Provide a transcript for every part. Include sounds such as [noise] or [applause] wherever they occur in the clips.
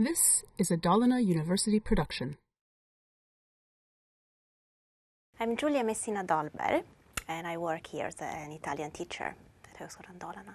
This is a Dalarna University production. I'm Giulia Messina Dahlberg, and I work here as an Italian teacher at Högskolan Dalarna.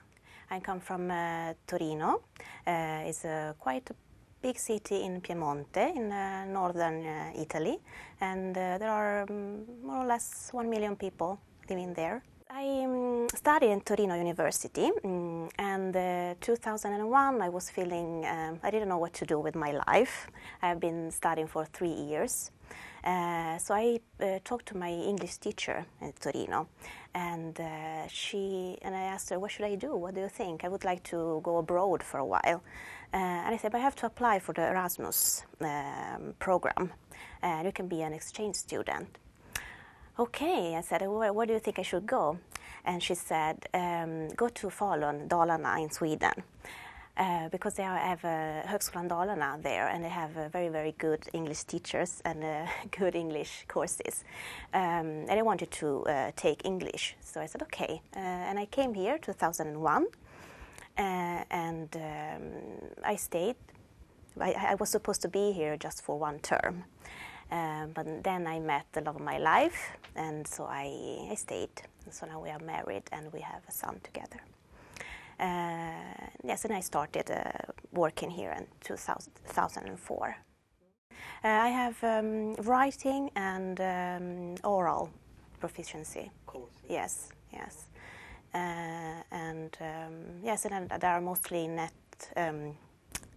I come from uh, Torino. Uh, it's a quite a big city in Piemonte, in uh, northern uh, Italy, and uh, there are um, more or less one million people living there. I um, studied in Torino University, um, and uh, 2001 I was feeling um, I didn't know what to do with my life. I've been studying for three years. Uh, so I uh, talked to my English teacher in Torino, and uh, she and I asked her, "What should I do? What do you think? I would like to go abroad for a while." Uh, and I said, "I have to apply for the Erasmus um, program. Uh, you can be an exchange student." Okay, I said, "Where, where do you think I should go?" And she said, um, "Go to Falun, Dalarna in Sweden." Uh, because they have uh, Högskolan Dalarna there and they have uh, very, very good English teachers and uh, [laughs] good English courses. Um, and I wanted to uh, take English. So I said, okay. Uh, and I came here 2001 uh, and um, I stayed. I, I, was supposed to be here just for one term. But then I met the love of my life and so I, I stayed. So now we are married and we have a son together. Uh, yes, and I started uh, working here in 2004. Uh, I have um, writing and um, oral proficiency. Course. Yes, yes. and um, yes, and there are mostly net um,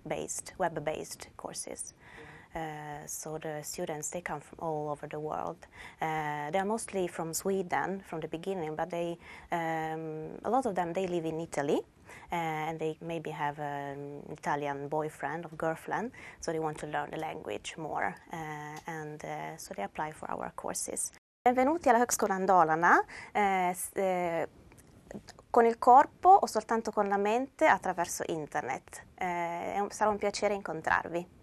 based, web based courses. Uh, so the students they come from all over the world. Uh, they are mostly from Sweden from the beginning, but they um, a lot of them they live in Italy. Uh, and they maybe have an Italian boyfriend or girlfriend, so they want to learn the language more, and so they apply for our courses. Benvenuti alla Högskolan Dalarna. con il corpo o soltanto con la mente attraverso internet. Sarà un piacere incontrarvi.